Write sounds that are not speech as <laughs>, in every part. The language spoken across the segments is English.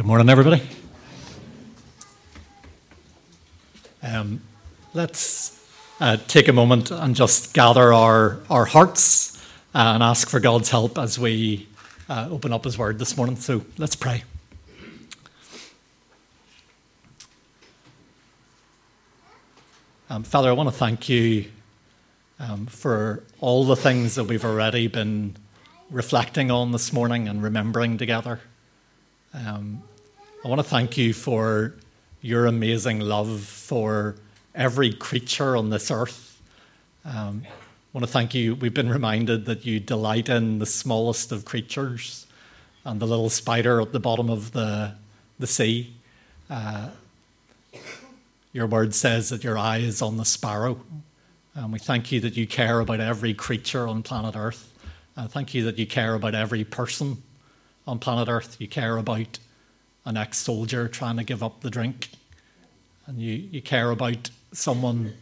Good morning, everybody. Um, let's uh, take a moment and just gather our, our hearts uh, and ask for God's help as we uh, open up His Word this morning. So let's pray. Um, Father, I want to thank you um, for all the things that we've already been reflecting on this morning and remembering together. Um, I want to thank you for your amazing love for every creature on this earth. Um, I want to thank you. We've been reminded that you delight in the smallest of creatures and the little spider at the bottom of the, the sea. Uh, your word says that your eye is on the sparrow. And we thank you that you care about every creature on planet Earth. Uh, thank you that you care about every person on planet Earth. You care about an ex soldier trying to give up the drink. And you, you care about someone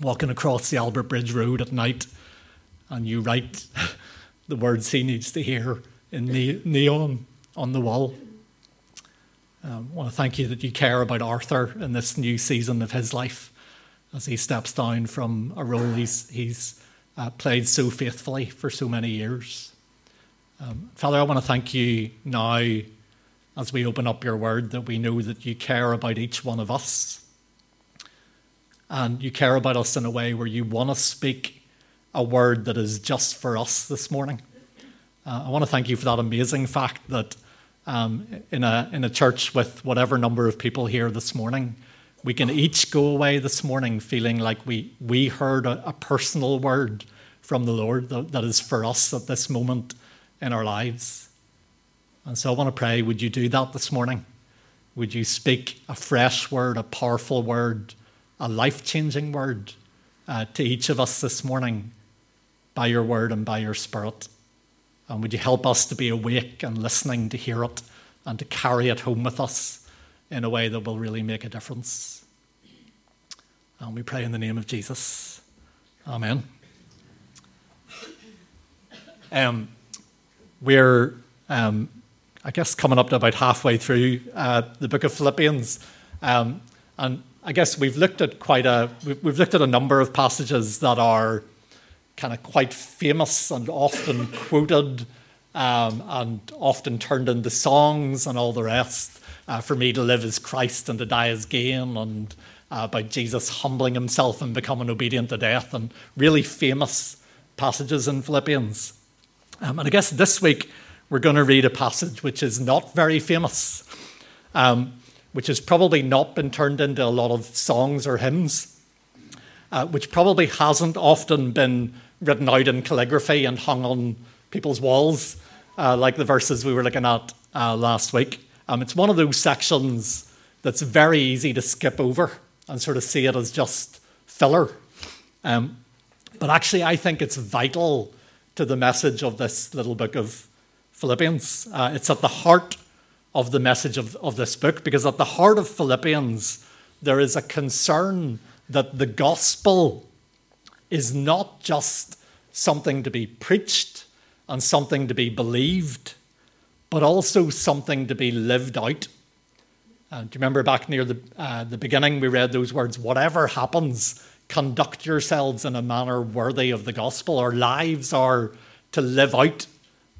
walking across the Albert Bridge Road at night and you write <laughs> the words he needs to hear in neon on the wall. Um, I want to thank you that you care about Arthur in this new season of his life as he steps down from a role he's, he's uh, played so faithfully for so many years. Um, Father, I want to thank you now as we open up your word that we know that you care about each one of us. And you care about us in a way where you want to speak a word that is just for us this morning. Uh, I want to thank you for that amazing fact that um, in, a, in a church with whatever number of people here this morning, we can each go away this morning feeling like we, we heard a, a personal word from the Lord that, that is for us at this moment in our lives. And so I want to pray, would you do that this morning? Would you speak a fresh word, a powerful word, a life changing word uh, to each of us this morning by your word and by your spirit? And would you help us to be awake and listening to hear it and to carry it home with us in a way that will really make a difference? And we pray in the name of Jesus. Amen. Um, we're um, I guess, coming up to about halfway through uh, the book of Philippians. Um, and I guess we've looked at quite a, we've looked at a number of passages that are kind of quite famous and often <laughs> quoted um, and often turned into songs and all the rest. Uh, for me to live as Christ and to die as gain, and uh, about Jesus humbling himself and becoming obedient to death, and really famous passages in Philippians. Um, and I guess this week we're going to read a passage which is not very famous, um, which has probably not been turned into a lot of songs or hymns, uh, which probably hasn't often been written out in calligraphy and hung on people's walls, uh, like the verses we were looking at uh, last week. Um, it's one of those sections that's very easy to skip over and sort of see it as just filler. Um, but actually, I think it's vital to the message of this little book of Philippians. Uh, it's at the heart of the message of, of this book because at the heart of Philippians, there is a concern that the gospel is not just something to be preached and something to be believed, but also something to be lived out. Uh, do you remember back near the, uh, the beginning, we read those words whatever happens, conduct yourselves in a manner worthy of the gospel. Our lives are to live out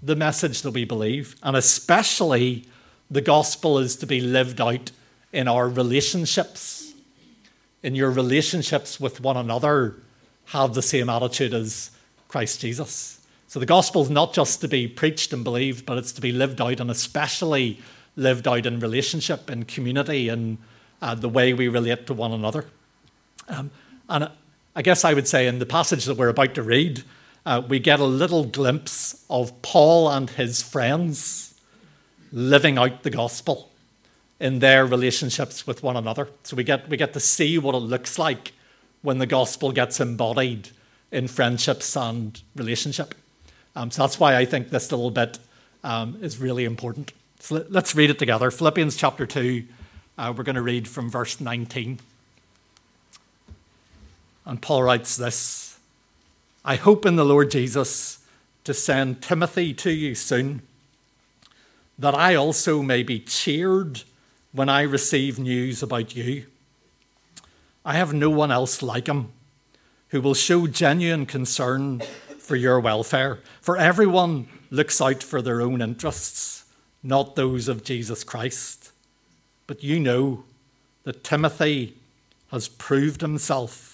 the message that we believe, and especially the gospel is to be lived out in our relationships. In your relationships with one another, have the same attitude as Christ Jesus. So the gospel is not just to be preached and believed, but it's to be lived out, and especially lived out in relationship, in community, and uh, the way we relate to one another. Um, and I guess I would say in the passage that we're about to read, uh, we get a little glimpse of Paul and his friends living out the gospel in their relationships with one another. So we get, we get to see what it looks like when the gospel gets embodied in friendships and relationship. Um, so that's why I think this little bit um, is really important. So let's read it together. Philippians chapter 2, uh, we're going to read from verse 19. And Paul writes this. I hope in the Lord Jesus to send Timothy to you soon, that I also may be cheered when I receive news about you. I have no one else like him who will show genuine concern for your welfare, for everyone looks out for their own interests, not those of Jesus Christ. But you know that Timothy has proved himself,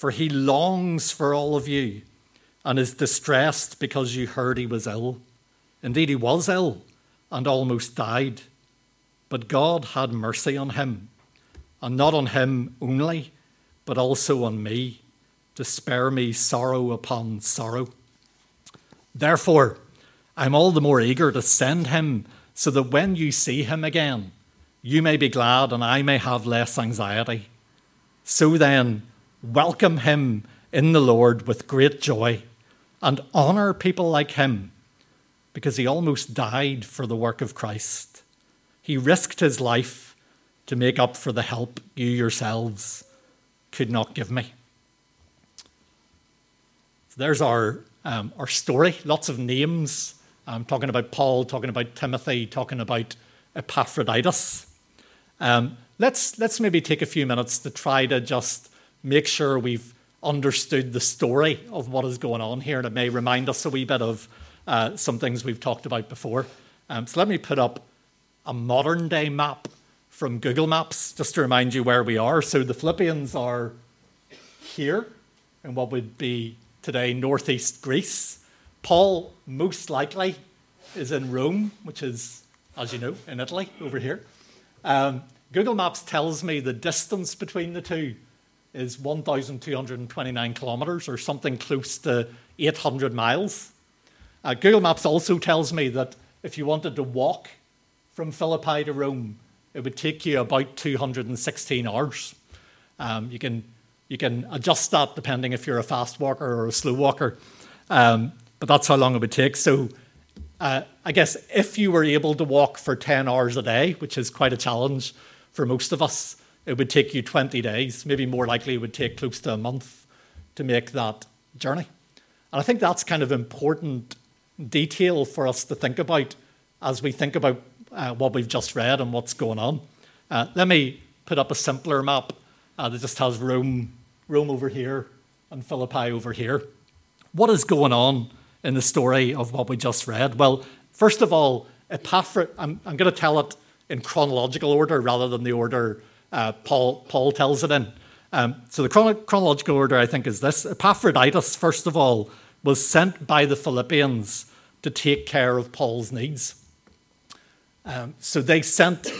For he longs for all of you and is distressed because you heard he was ill. Indeed, he was ill and almost died. But God had mercy on him, and not on him only, but also on me, to spare me sorrow upon sorrow. Therefore, I'm all the more eager to send him so that when you see him again, you may be glad and I may have less anxiety. So then, welcome him in the Lord with great joy and honor people like him because he almost died for the work of Christ. He risked his life to make up for the help you yourselves could not give me. So there's our, um, our story. Lots of names. I'm talking about Paul, talking about Timothy, talking about Epaphroditus. Um, let's, let's maybe take a few minutes to try to just make sure we've understood the story of what is going on here, and it may remind us a wee bit of uh, some things we've talked about before. Um, so let me put up a modern day map from Google Maps just to remind you where we are. So the Philippians are here in what would be today northeast Greece. Paul, most likely, is in Rome, which is, as you know, in Italy over here. Um, Google Maps tells me the distance between the two is 1,229 kilometers or something close to 800 miles. Uh, Google Maps also tells me that if you wanted to walk from Philippi to Rome, it would take you about 216 hours. Um, you, can, you can adjust that depending if you're a fast walker or a slow walker, um, but that's how long it would take. So uh, I guess if you were able to walk for 10 hours a day, which is quite a challenge for most of us, it would take you 20 days, maybe more likely, it would take close to a month to make that journey. And I think that's kind of important detail for us to think about as we think about uh, what we've just read and what's going on. Uh, let me put up a simpler map uh, that just has Rome, Rome over here and Philippi over here. What is going on in the story of what we just read? Well, first of all, Epaphras, I'm, I'm going to tell it in chronological order rather than the order uh, Paul, Paul tells it in. Um, so the chrono- chronological order, I think, is this Epaphroditus, first of all, was sent by the Philippians to take care of Paul's needs. Um, so they sent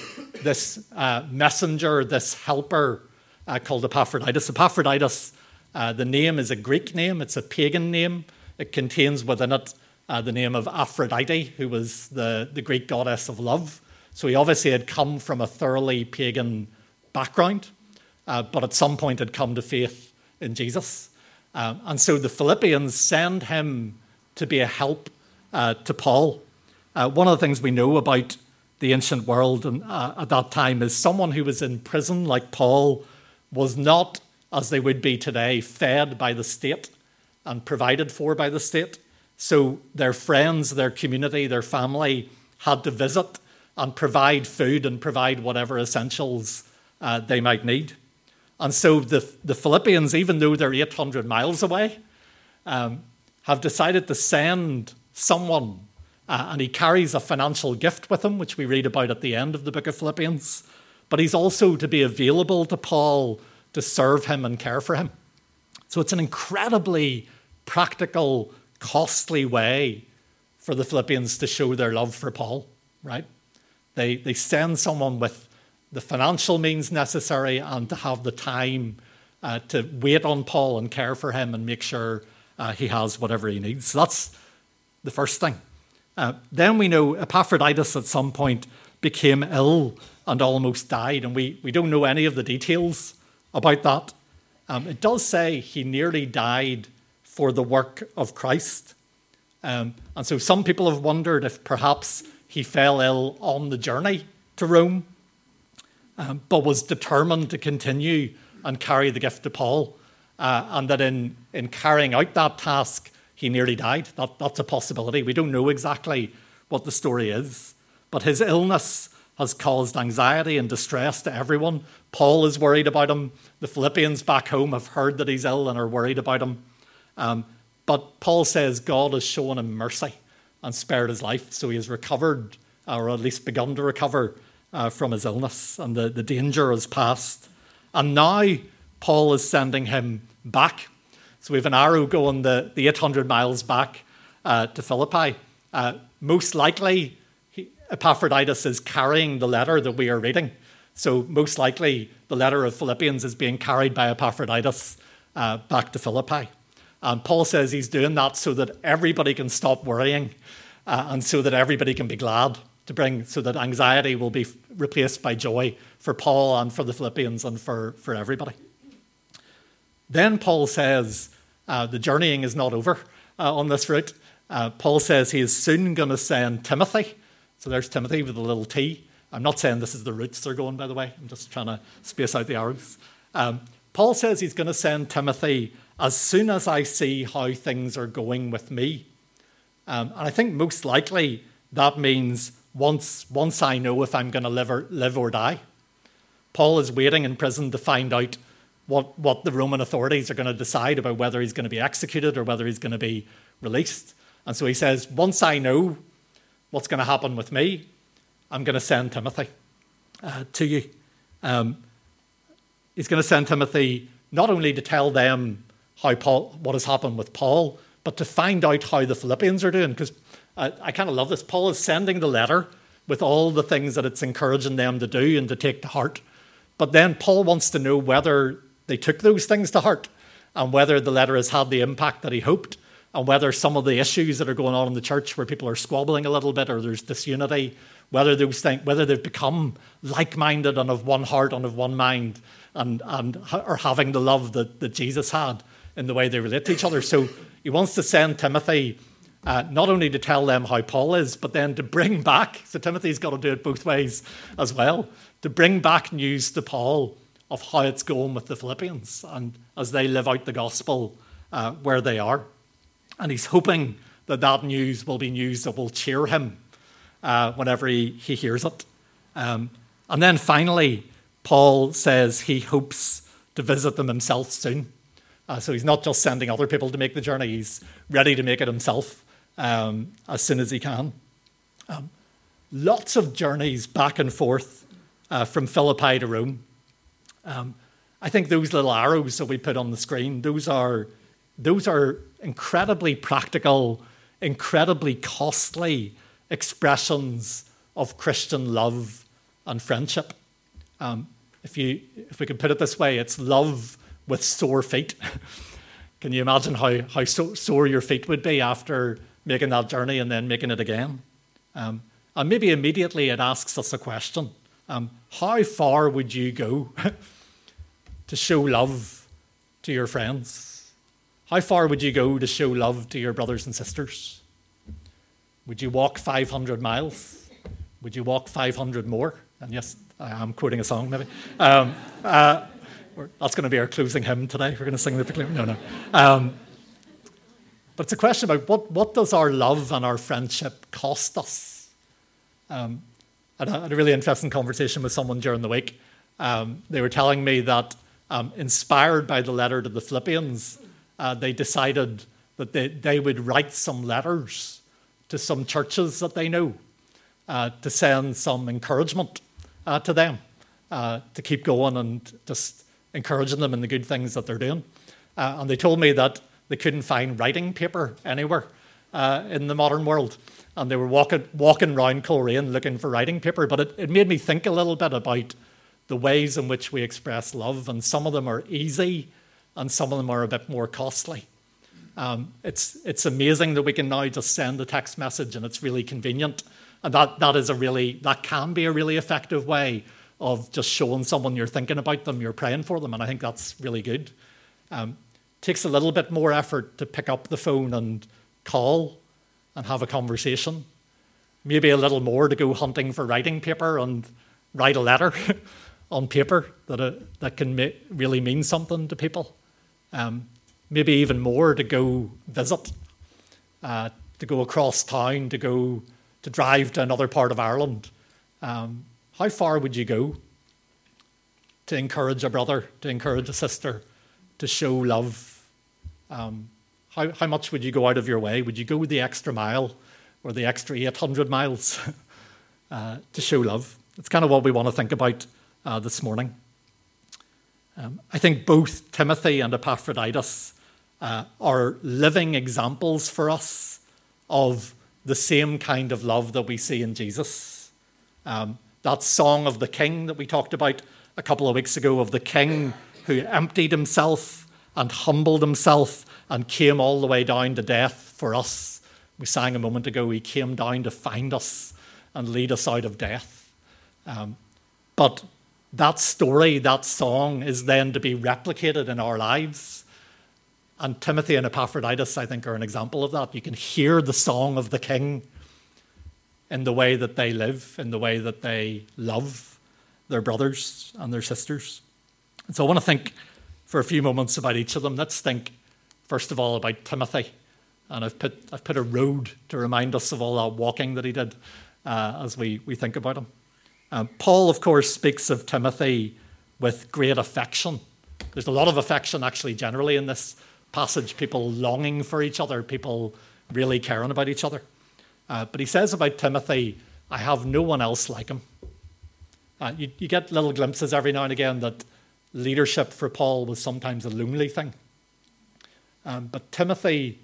this uh, messenger, this helper uh, called Epaphroditus. Epaphroditus, uh, the name is a Greek name, it's a pagan name. It contains within it uh, the name of Aphrodite, who was the, the Greek goddess of love. So he obviously had come from a thoroughly pagan background, uh, but at some point had come to faith in Jesus. Um, and so the Philippians send him to be a help uh, to Paul. Uh, one of the things we know about the ancient world and, uh, at that time is someone who was in prison, like Paul, was not, as they would be today, fed by the state and provided for by the state. So their friends, their community, their family had to visit and provide food and provide whatever essentials uh, they might need. And so the, the Philippians, even though they're 800 miles away, um, have decided to send someone, uh, and he carries a financial gift with him, which we read about at the end of the book of Philippians. But he's also to be available to Paul to serve him and care for him. So it's an incredibly practical, costly way for the Philippians to show their love for Paul, right? They, they send someone with the financial means necessary and to have the time uh, to wait on Paul and care for him and make sure uh, he has whatever he needs. So that's the first thing. Uh, then we know Epaphroditus at some point became ill and almost died, and we, we don't know any of the details about that. Um, it does say he nearly died for the work of Christ. Um, and so some people have wondered if perhaps he fell ill on the journey to Rome, um, but was determined to continue and carry the gift to Paul. Uh, and that in, in carrying out that task, he nearly died. That, that's a possibility. We don't know exactly what the story is. But his illness has caused anxiety and distress to everyone. Paul is worried about him. The Philippians back home have heard that he's ill and are worried about him. Um, but Paul says God has shown him mercy and spared his life, so he has recovered, or at least begun to recover uh, from his illness, and the, the danger has passed. And now Paul is sending him back. So we have an arrow going the, the 800 miles back uh, to Philippi. Uh, most likely, he, Epaphroditus is carrying the letter that we are reading. So most likely, the letter of Philippians is being carried by Epaphroditus uh, back to Philippi. And Paul says he's doing that so that everybody can stop worrying uh, and so that everybody can be glad to bring, so that anxiety will be replaced by joy for Paul and for the Philippians and for, for everybody. Then Paul says uh, the journeying is not over uh, on this route. Uh, Paul says he is soon going to send Timothy. So there's Timothy with a little T. I'm not saying this is the routes they're going, by the way. I'm just trying to space out the arrows. Um, Paul says he's going to send Timothy as soon as I see how things are going with me. Um, and I think most likely that means once, once I know if I'm going to live or, live or die. Paul is waiting in prison to find out what, what the Roman authorities are going to decide about whether he's going to be executed or whether he's going to be released. And so he says, Once I know what's going to happen with me, I'm going to send Timothy uh, to you. Um, he's going to send Timothy not only to tell them how Paul, what has happened with Paul, but to find out how the Philippians are doing. Because I, I kind of love this. Paul is sending the letter with all the things that it's encouraging them to do and to take to heart. But then Paul wants to know whether they took those things to heart and whether the letter has had the impact that he hoped and whether some of the issues that are going on in the church where people are squabbling a little bit or there's disunity, whether those things, whether they've become like-minded and of one heart and of one mind and, and are having the love that, that Jesus had in the way they relate to each other. So he wants to send Timothy uh, not only to tell them how Paul is, but then to bring back, so Timothy's got to do it both ways as well, to bring back news to Paul of how it's going with the Philippians and as they live out the gospel uh, where they are. And he's hoping that that news will be news that will cheer him uh, whenever he, he hears it. Um, and then finally, Paul says he hopes to visit them himself soon. Uh, so he's not just sending other people to make the journey, he's ready to make it himself um, as soon as he can. Um, lots of journeys back and forth uh, from Philippi to Rome. Um, I think those little arrows that we put on the screen, those are, those are incredibly practical, incredibly costly expressions of Christian love and friendship. Um, if, you, if we could put it this way, it's love with sore feet. <laughs> Can you imagine how, how so, sore your feet would be after making that journey and then making it again? Um, and maybe immediately it asks us a question um, How far would you go <laughs> to show love to your friends? How far would you go to show love to your brothers and sisters? Would you walk 500 miles? Would you walk 500 more? And yes, I am quoting a song maybe. Um, uh, that's going to be our closing hymn today. We're going to sing the. No, no. But it's a question about what, what does our love and our friendship cost us? Um, I had a really interesting conversation with someone during the week. Um, they were telling me that, um, inspired by the letter to the Philippians, uh, they decided that they, they would write some letters to some churches that they know uh, to send some encouragement uh, to them uh, to keep going and just encouraging them in the good things that they're doing. Uh, and they told me that they couldn't find writing paper anywhere uh, in the modern world. And they were walking, walking around Coleraine looking for writing paper. But it, it made me think a little bit about the ways in which we express love. And some of them are easy, and some of them are a bit more costly. Um, it's, it's amazing that we can now just send a text message and it's really convenient. And that, that is a really, that can be a really effective way of just showing someone you're thinking about them, you're praying for them. And I think that's really good. Um, takes a little bit more effort to pick up the phone and call and have a conversation. Maybe a little more to go hunting for writing paper and write a letter <laughs> on paper that, uh, that can ma- really mean something to people. Um, maybe even more to go visit, uh, to go across town, to go to drive to another part of Ireland. Um, how far would you go to encourage a brother, to encourage a sister, to show love? Um, how, how much would you go out of your way? Would you go the extra mile or the extra 800 miles <laughs> uh, to show love? It's kind of what we want to think about uh, this morning. Um, I think both Timothy and Epaphroditus uh, are living examples for us of the same kind of love that we see in Jesus. Um, that song of the king that we talked about a couple of weeks ago, of the king who emptied himself and humbled himself and came all the way down to death for us. We sang a moment ago, he came down to find us and lead us out of death. Um, but that story, that song, is then to be replicated in our lives. And Timothy and Epaphroditus, I think, are an example of that. You can hear the song of the king in the way that they live, in the way that they love their brothers and their sisters. And so I want to think for a few moments about each of them. Let's think, first of all, about Timothy. And I've put, I've put a road to remind us of all that walking that he did uh, as we, we think about him. Um, Paul, of course, speaks of Timothy with great affection. There's a lot of affection, actually, generally in this passage, people longing for each other, people really caring about each other. Uh, but he says about Timothy, I have no one else like him. Uh, you, you, get little glimpses every now and again that leadership for Paul was sometimes a lonely thing. Um, but Timothy,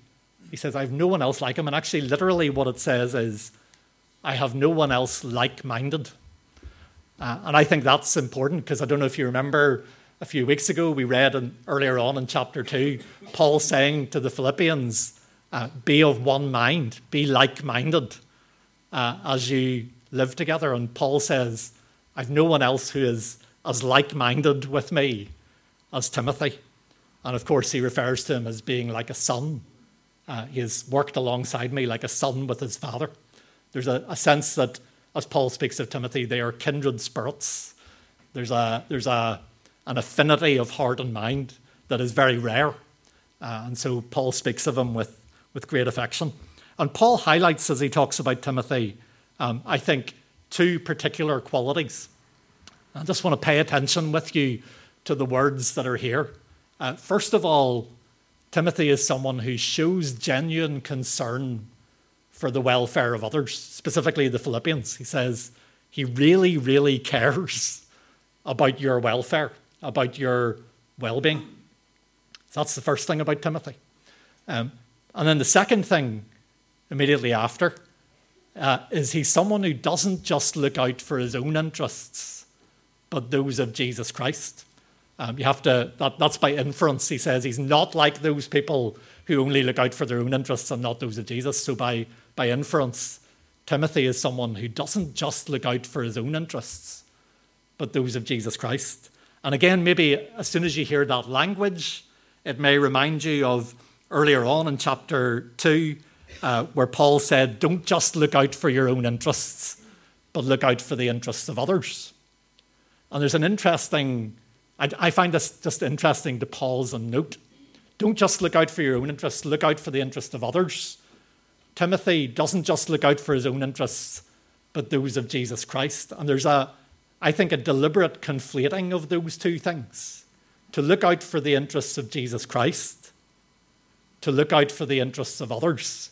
he says, I have no one else like him. And actually, literally, what it says is, I have no one else like minded. Uh, and I think that's important because I don't know if you remember a few weeks ago, we read in, earlier on in chapter 2, Paul saying to the Philippians, uh, Be of one mind, be like minded uh, as you live together. And Paul says, I've no one else who is as like minded with me as Timothy. And of course, he refers to him as being like a son. Uh, he has worked alongside me like a son with his father. There's a, a sense that as Paul speaks of Timothy, they are kindred spirits. There's, a, there's a, an affinity of heart and mind that is very rare. Uh, and so Paul speaks of him with, with great affection. And Paul highlights, as he talks about Timothy, um, I think, two particular qualities. I just want to pay attention with you to the words that are here. Uh, first of all, Timothy is someone who shows genuine concern for the welfare of others, specifically the Philippians. He says he really, really cares about your welfare, about your well being. That's the first thing about Timothy. Um, and then the second thing, immediately after, uh, is he's someone who doesn't just look out for his own interests, but those of Jesus Christ. Um, you have to, that, that's by inference. He says he's not like those people who only look out for their own interests and not those of Jesus. So by by inference, Timothy is someone who doesn't just look out for his own interests, but those of Jesus Christ. And again, maybe as soon as you hear that language, it may remind you of earlier on in chapter 2, uh, where Paul said, Don't just look out for your own interests, but look out for the interests of others. And there's an interesting, I, I find this just interesting to pause and note. Don't just look out for your own interests, look out for the interests of others. Timothy doesn't just look out for his own interests, but those of Jesus Christ. And there's a, I think, a deliberate conflating of those two things. To look out for the interests of Jesus Christ, to look out for the interests of others.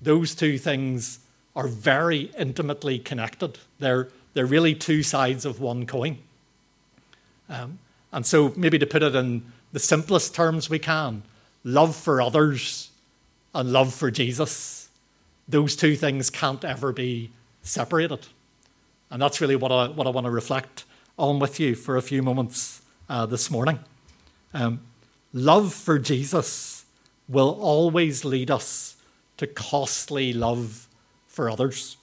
Those two things are very intimately connected. They're, they're really two sides of one coin. Um, and so, maybe to put it in the simplest terms we can, love for others and love for Jesus, those two things can't ever be separated. And that's really what I, what I want to reflect on with you for a few moments uh, this morning. Um, love for Jesus will always lead us to costly love for others.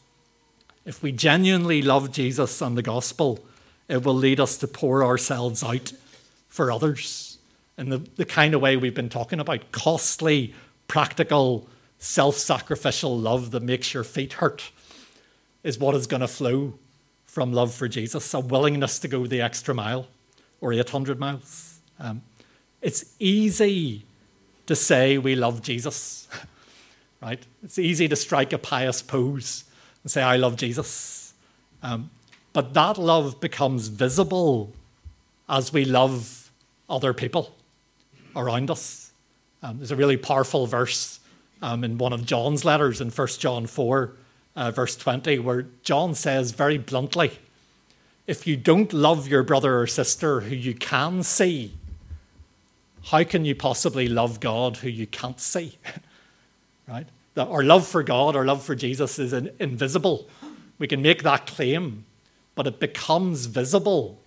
If we genuinely love Jesus and the gospel, it will lead us to pour ourselves out for others in the, the kind of way we've been talking about costly, practical, self sacrificial love that makes your feet hurt is what is going to flow from love for Jesus, a willingness to go the extra mile or 800 miles. Um, it's easy to say we love Jesus, <laughs> right? It's easy to strike a pious pose and say, I love Jesus. Um, but that love becomes visible as we love other people around us. Um, there's a really powerful verse um, in one of John's letters in 1 John 4, uh, verse 20, where John says very bluntly, if you don't love your brother or sister who you can see, how can you possibly love God who you can't see? <laughs> right? That our love for God, our love for Jesus is in, invisible. We can make that claim, but it becomes visible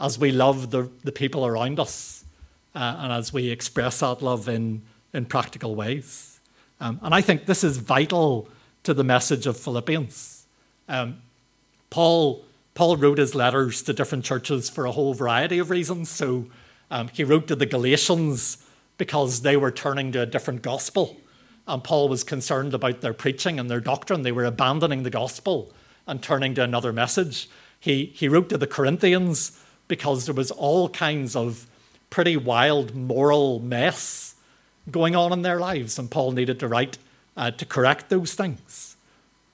as we love the, the people around us uh, and as we express that love in, in practical ways. Um, and I think this is vital to the message of Philippians. Um, Paul, Paul wrote his letters to different churches for a whole variety of reasons. So um, he wrote to the Galatians because they were turning to a different gospel. And Paul was concerned about their preaching and their doctrine. They were abandoning the gospel and turning to another message. He, he wrote to the Corinthians because there was all kinds of pretty wild moral mess going on in their lives, and Paul needed to write uh, to correct those things.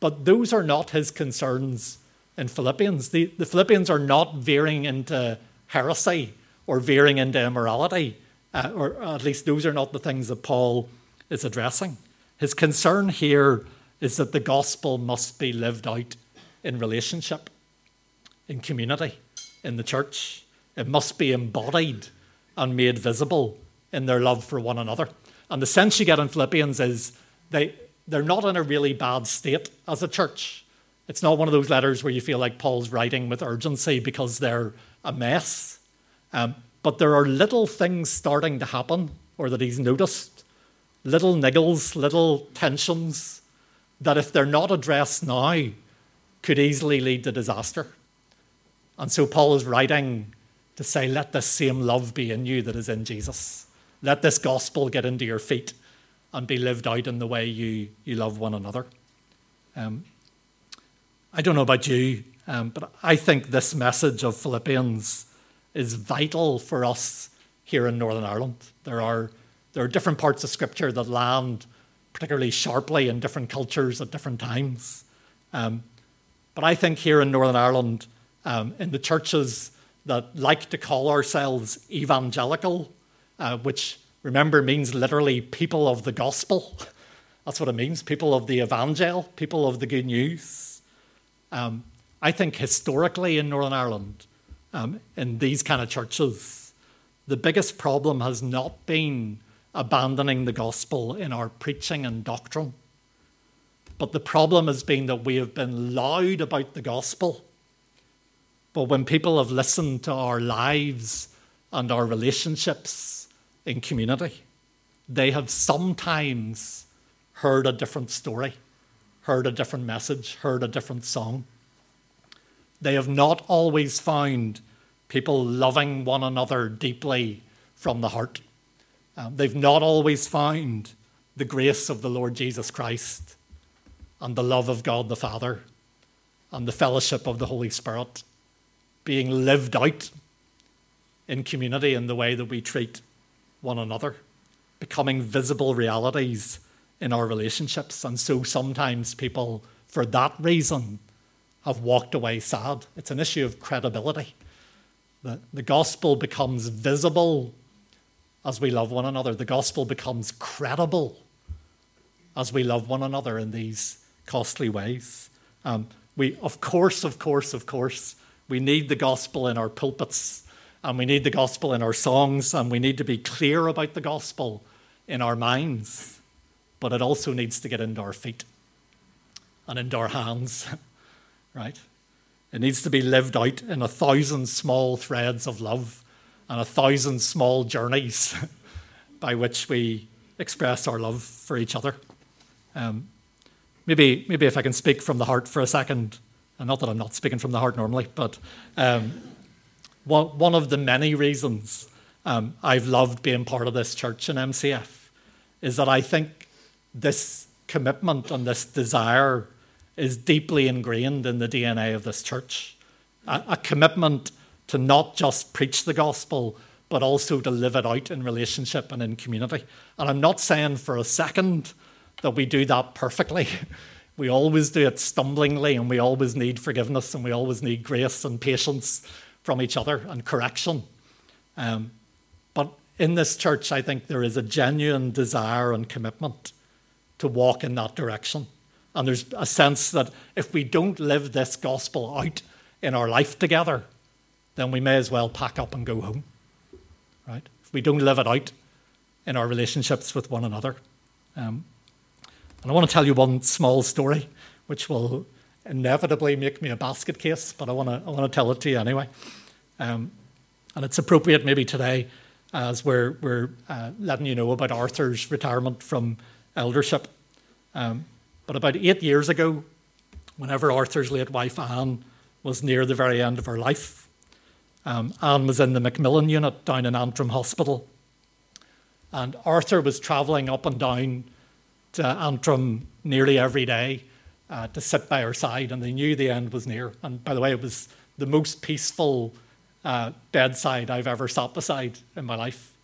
But those are not his concerns in Philippians. The, the Philippians are not veering into heresy or veering into immorality, uh, or at least those are not the things that Paul is addressing. His concern here is that the gospel must be lived out in relationship, in community, in the church. It must be embodied and made visible in their love for one another. And the sense you get in Philippians is they, they're not in a really bad state as a church. It's not one of those letters where you feel like Paul's writing with urgency because they're a mess. Um, but there are little things starting to happen or that he's noticed little niggles, little tensions that, if they're not addressed now, could easily lead to disaster. And so Paul is writing to say, Let this same love be in you that is in Jesus. Let this gospel get into your feet and be lived out in the way you, you love one another. Um, I don't know about you, um, but I think this message of Philippians is vital for us here in Northern Ireland. There are there are different parts of Scripture that land particularly sharply in different cultures at different times. Um, but I think here in Northern Ireland, um, in the churches that like to call ourselves evangelical, uh, which remember means literally people of the gospel. <laughs> That's what it means people of the evangel, people of the good news. Um, I think historically in Northern Ireland, um, in these kind of churches, the biggest problem has not been abandoning the gospel in our preaching and doctrine. But the problem has been that we have been loud about the gospel. But when people have listened to our lives and our relationships in community, they have sometimes heard a different story, heard a different message, heard a different song. They have not always found people loving one another deeply from the heart. Um, they've not always found the grace of the Lord Jesus Christ and the love of God the Father and the fellowship of the Holy Spirit being lived out in community in the way that we treat one another, becoming visible realities in our relationships. And so sometimes people, for that reason, have walked away sad. It's an issue of credibility. The, the gospel becomes visible as we love one another, the gospel becomes credible as we love one another in these costly ways. Um, we, of course, of course, of course, we need the gospel in our pulpits and we need the gospel in our songs and we need to be clear about the gospel in our minds, but it also needs to get into our feet and into our hands, <laughs> right? It needs to be lived out in a thousand small threads of love and a thousand small journeys <laughs> by which we express our love for each other. Um, maybe, maybe if I can speak from the heart for a second, and not that I'm not speaking from the heart normally, but um, one, of the many reasons um, I've loved being part of this church in MCF is that I think this commitment and this desire is deeply ingrained in the DNA of this church. A, a commitment to not just preach the gospel, but also to live it out in relationship and in community. And I'm not saying for a second that we do that perfectly. <laughs> We always do it stumblingly, and we always need forgiveness, and we always need grace and patience from each other and correction. Um, but in this church, I think there is a genuine desire and commitment to walk in that direction. And there's a sense that if we don't live this gospel out in our life together, then we may as well pack up and go home. Right? If we don't live it out in our relationships with one another. Um, and I want to tell you one small story, which will inevitably make me a basket case, but I want to, I want to tell it to you anyway. Um, and it's appropriate maybe today as we're, we're uh, letting you know about Arthur's retirement from eldership. Um, but about eight years ago, whenever Arthur's late wife Anne was near the very end of her life, um, Anne was in the Macmillan unit down in Antrim Hospital. And Arthur was travelling up and down to Antrim nearly every day uh, to sit by her side, and they knew the end was near. And by the way, it was the most peaceful uh, bedside I've ever sat beside in my life,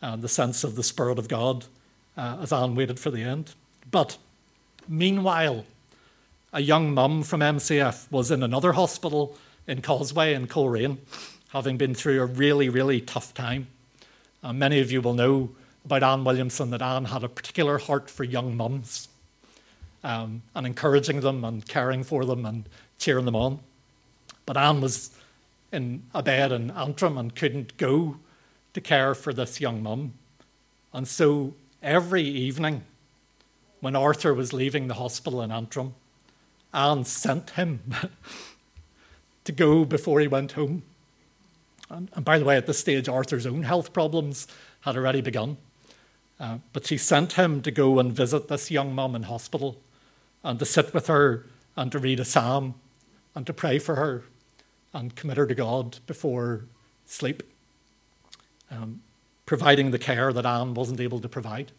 and the sense of the Spirit of God uh, as Anne waited for the end. But meanwhile, a young mum from MCF was in another hospital in Causeway in Coleraine, having been through a really, really tough time. Uh, many of you will know about Anne Williamson that Anne had a particular heart for young mums um, and encouraging them and caring for them and cheering them on. But Anne was in a bed in Antrim and couldn't go to care for this young mum. And so every evening, when Arthur was leaving the hospital in Antrim, Anne sent him <laughs> to go before he went home. And, and, by the way, at this stage, Arthur's own health problems had already begun. Uh, but she sent him to go and visit this young mum in hospital and to sit with her and to read a psalm and to pray for her and commit her to God before sleep, um, providing the care that Anne wasn't able to provide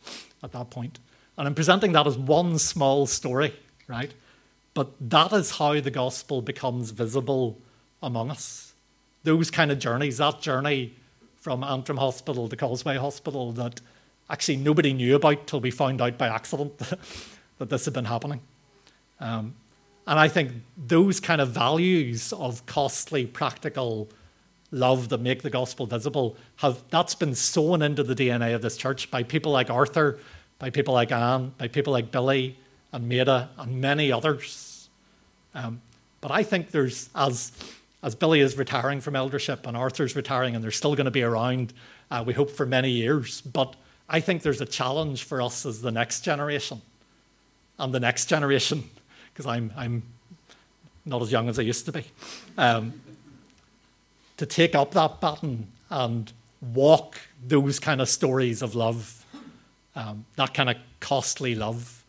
at that point. And I'm presenting that as one small story, right? But that is how the gospel becomes visible among us. Those kind of journeys, that journey from Antrim Hospital to Causeway Hospital that actually nobody knew about till we found out by accident <laughs> that this had been happening. Um, and I think those kind of values of costly, practical love that make the gospel visible have that's been sewn into the DNA of this church by people like Arthur, by people like Anne, by people like Billy and Maida and many others. Um, but I think there's as as Billy is retiring from eldership and Arthur's retiring and they're still going to be around, uh, we hope for many years. But I think there's a challenge for us as the next generation and the next generation, because I'm, I'm not as young as I used to be, um, to take up that baton and walk those kind of stories of love, um, that kind of costly love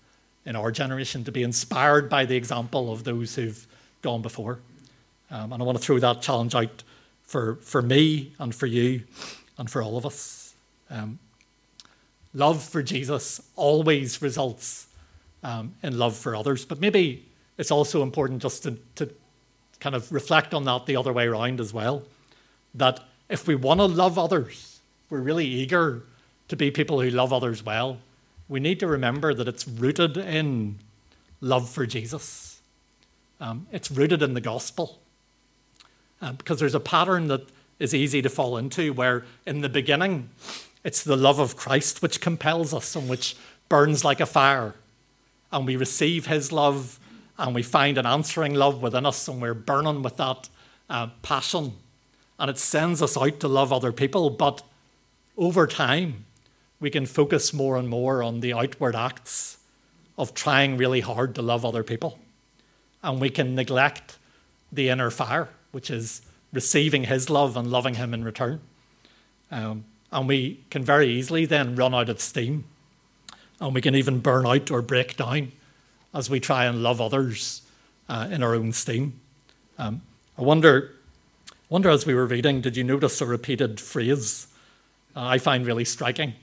in our generation, to be inspired by the example of those who've gone before. Um, and I want to throw that challenge out for, for me and for you and for all of us. Um, love for Jesus always results um, in love for others. But maybe it's also important just to, to kind of reflect on that the other way around as well. That if we want to love others, we're really eager to be people who love others well. We need to remember that it's rooted in love for Jesus. Um, it's rooted in the gospel. Um, because there's a pattern that is easy to fall into where in the beginning it's the love of Christ which compels us and which burns like a fire. And we receive his love and we find an answering love within us and we're burning with that uh, passion. And it sends us out to love other people. But over time, we can focus more and more on the outward acts of trying really hard to love other people. And we can neglect the inner fire, which is receiving his love and loving him in return. Um, and we can very easily then run out of steam And we can even burn out or break down as we try and love others uh, in our own steam. Um, I wonder, wonder as we were reading, did you notice a repeated phrase uh, I find really striking?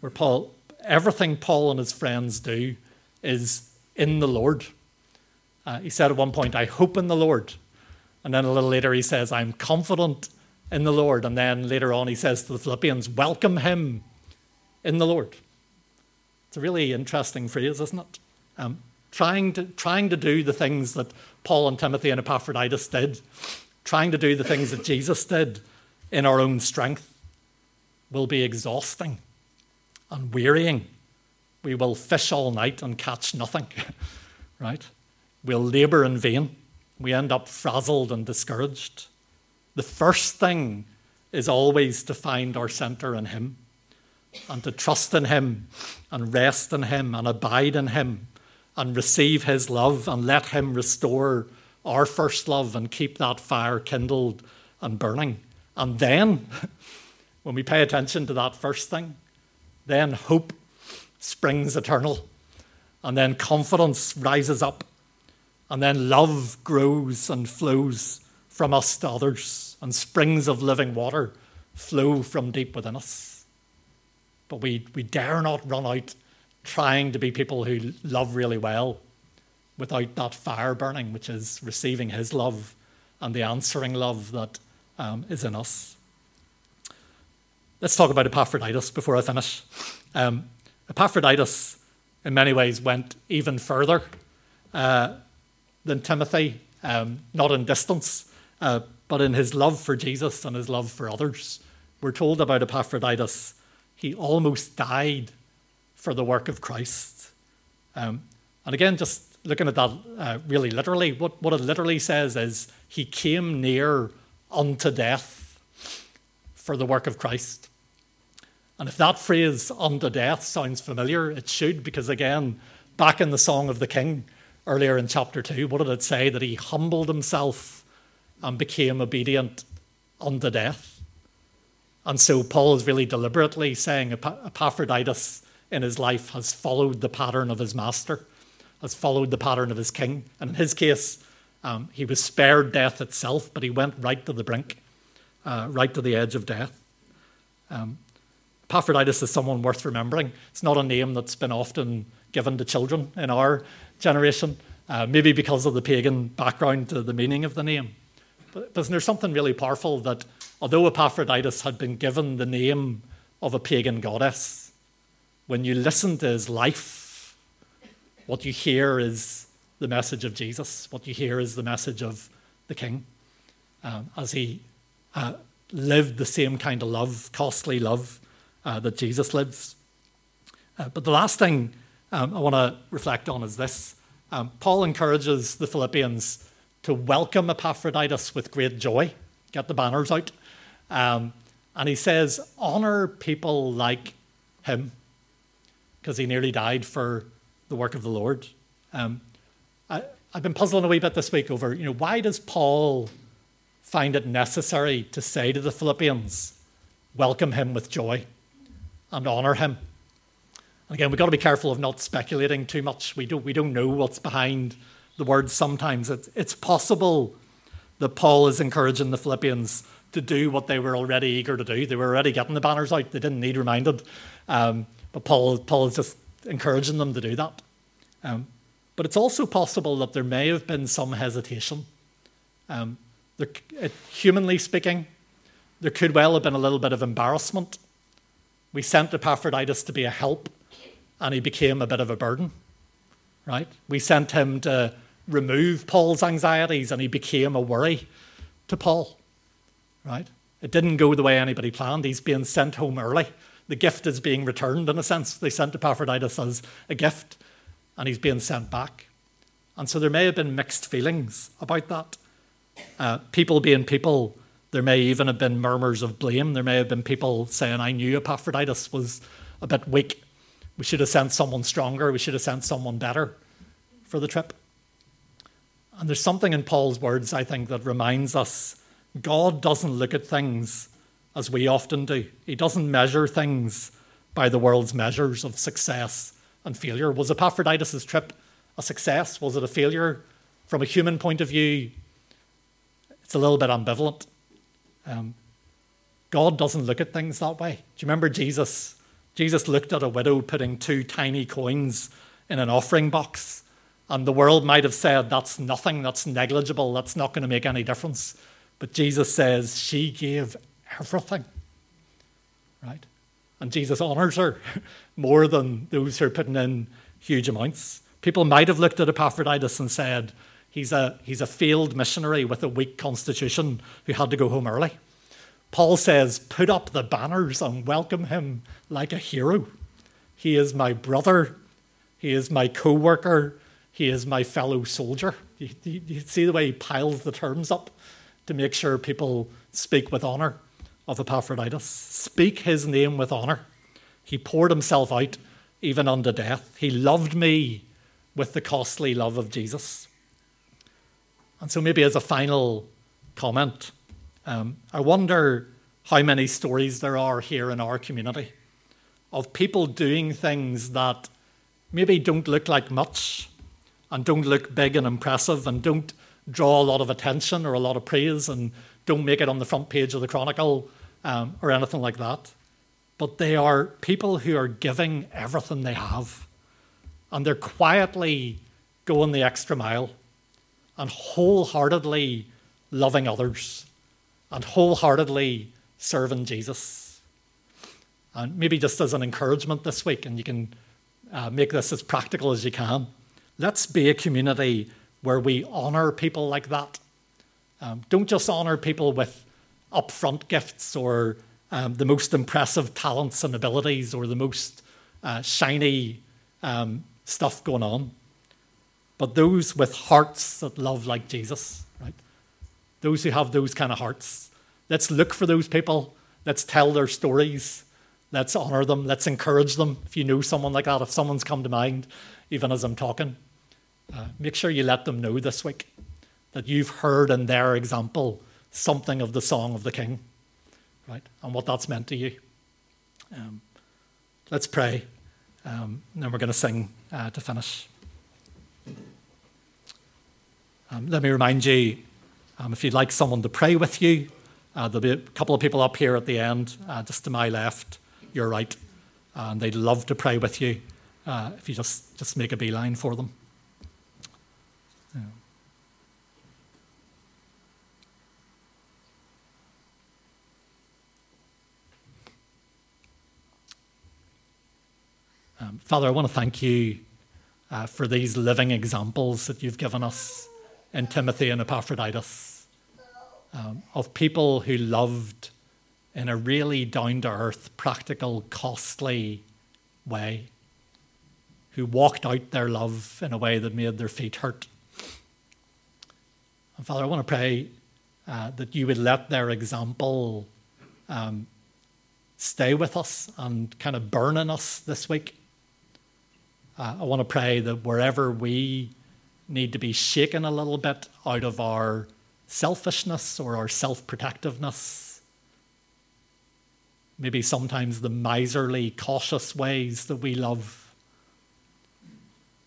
Where Paul, everything Paul and his friends do is in the Lord. Uh, he said at one point, I hope in the Lord. And then a little later, he says, I'm confident in the Lord. And then later on, he says to the Philippians, Welcome him in the Lord. It's a really interesting phrase, isn't it? Um, trying, to, trying to do the things that Paul and Timothy and Epaphroditus did, trying to do the things that Jesus did in our own strength, will be exhausting and wearying. We will fish all night and catch nothing, <laughs> right? We'll labour in vain. We end up frazzled and discouraged. The first thing is always to find our centre in Him and to trust in Him and rest in Him and abide in Him and receive His love and let Him restore our first love and keep that fire kindled and burning. And then, <laughs> when we pay attention to that first thing, then hope springs eternal. And then confidence rises up. And then love grows and flows from us to others. And springs of living water flow from deep within us. But we, we dare not run out trying to be people who love really well without that fire burning, which is receiving His love and the answering love that um, is in us. Let's talk about Epaphroditus before I finish. Um, Epaphroditus, in many ways, went even further uh, than Timothy, um, not in distance, uh, but in his love for Jesus and his love for others. We're told about Epaphroditus, he almost died for the work of Christ. Um, and again, just looking at that uh, really literally, what, what it literally says is he came near unto death for the work of Christ. And if that phrase unto death sounds familiar, it should, because again, back in the Song of the King earlier in chapter 2, what did it say? That he humbled himself and became obedient unto death. And so Paul is really deliberately saying Epaphroditus in his life has followed the pattern of his master, has followed the pattern of his king. And in his case, um, he was spared death itself, but he went right to the brink, uh, right to the edge of death. Um, Epaphroditus is someone worth remembering. It's not a name that's been often given to children in our generation, uh, maybe because of the pagan background to the meaning of the name. But, but there's something really powerful that although Epaphroditus had been given the name of a pagan goddess, when you listen to his life, what you hear is the message of Jesus. What you hear is the message of the King um, as he uh, lived the same kind of love, costly love uh, that Jesus lives. Uh, but the last thing um, I want to reflect on is this um, Paul encourages the Philippians to welcome Epaphroditus with great joy. Get the banners out. Um, and he says, honor people like him because he nearly died for the work of the Lord. Um, I, have been puzzling a wee bit this week over, you know, why does Paul find it necessary to say to the Philippians, welcome him with joy and honor him? Again, we've got to be careful of not speculating too much. We don't, we don't know what's behind the words sometimes. It's, it's possible that Paul is encouraging the Philippians to do what they were already eager to do. They were already getting the banners out, they didn't need reminded. Um, but Paul, Paul is just encouraging them to do that. Um, but it's also possible that there may have been some hesitation. Um, there, it, humanly speaking, there could well have been a little bit of embarrassment. We sent Epaphroditus to be a help, and he became a bit of a burden, right? We sent him to remove Paul's anxieties, and he became a worry to Paul, right? It didn't go the way anybody planned. He's being sent home early the gift is being returned in a sense. They sent Epaphroditus as a gift, and he's being sent back. And so there may have been mixed feelings about that. Uh, people being people, there may even have been murmurs of blame. There may have been people saying, I knew Epaphroditus was a bit weak. We should have sent someone stronger. We should have sent someone better for the trip. And there's something in Paul's words, I think, that reminds us God doesn't look at things as we often do. He doesn't measure things by the world's measures of success and failure. Was Epaphroditus' trip a success? Was it a failure? From a human point of view, it's a little bit ambivalent. Um, God doesn't look at things that way. Do you remember Jesus? Jesus looked at a widow putting two tiny coins in an offering box, and the world might have said, That's nothing, that's negligible, that's not going to make any difference. But Jesus says, She gave everything. Right? And Jesus honors her <laughs> more than those who are putting in huge amounts. People might have looked at Epaphroditus and said, He's a, he's a failed missionary with a weak constitution who had to go home early. Paul says, Put up the banners and welcome him like a hero. He is my brother. He is my co worker. He is my fellow soldier. You, you, you, see the way he piles the terms up to make sure people speak with honour of Epaphroditus. Speak his name with honour. He poured himself out even unto death. He loved me with the costly love of Jesus. And so, maybe as a final comment, um, I wonder how many stories there are here in our community of people doing things that maybe don't look like much and don't look big and impressive and don't draw a lot of attention or a lot of praise and don't make it on the front page of the Chronicle um, or anything like that. But they are people who are giving everything they have and they're quietly going the extra mile and wholeheartedly loving others and wholeheartedly serving Jesus. And maybe just as an encouragement this week, and you can uh, make this as practical as you can, let's be a community where we honor people like that. Um, don't just honor people with upfront gifts or um, the most impressive talents and abilities or the most uh, shiny um, stuff going on, but those with hearts that love like Jesus those who have those kind of hearts. Let's look for those people. Let's tell their stories. Let's honor them. Let's encourage them. If you know someone like that, if someone's come to mind, even as I'm talking, uh, make sure you let them know this week that you've heard in their example something of the song of the King, right? And what that's meant to you. Um, let's pray. Um, and then we're going to sing uh, to finish. Um, let me remind you um, if you'd like someone to pray with you, uh, there'll be a couple of people up here at the end, uh, just to my left, your right, and they'd love to pray with you uh, if you just, just make a beeline for them. Um, Father, I want to thank you uh, for these living examples that you've given us in Timothy and Epaphroditus um, of people who loved in a really down to earth, practical, costly way, who walked out their love in a way that made their feet hurt. And Father, I want to pray uh, that you would let their example um, stay with us and kind of burn in us this week. Uh, I want to pray that wherever we need to be shaken a little bit out of our selfishness or our self protectiveness. Maybe sometimes the miserly, cautious ways that we love.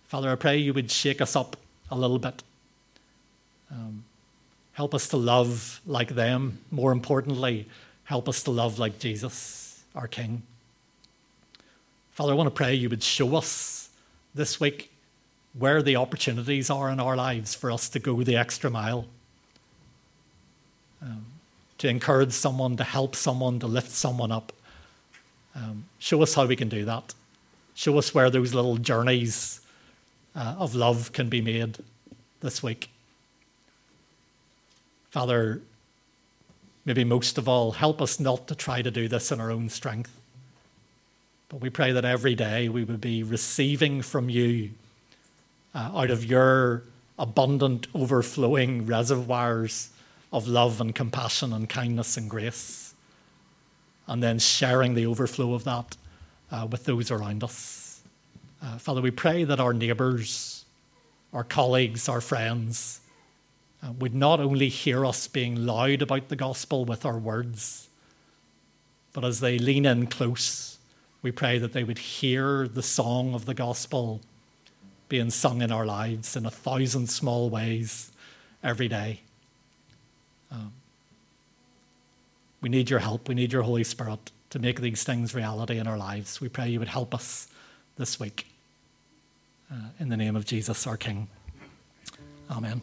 Father, I pray you would shake us up a little bit. Um, help us to love like them. More importantly, help us to love like Jesus, our King. Father, I want to pray you would show us this week where the opportunities are in our lives for us to go the extra mile. Um, to encourage someone, to help someone, to lift someone up. Um, show us how we can do that. Show us where those little journeys uh, of love can be made this week. Father, maybe most of all, help us not to try to do this in our own strength. But we pray that every day we would be receiving from you uh, out of your abundant, overflowing reservoirs of love and compassion and kindness and grace, and then sharing the overflow of that uh, with those around us. Uh, Father, we pray that our neighbours, our colleagues, our friends uh, would not only hear us being loud about the gospel with our words, but as they lean in close, We pray that they would hear the song of the gospel being sung in our lives in a thousand small ways every day. Um, we need your help. We need your Holy Spirit to make these things reality in our lives. We pray you would help us this week. Uh, in the name of Jesus, our King. Amen.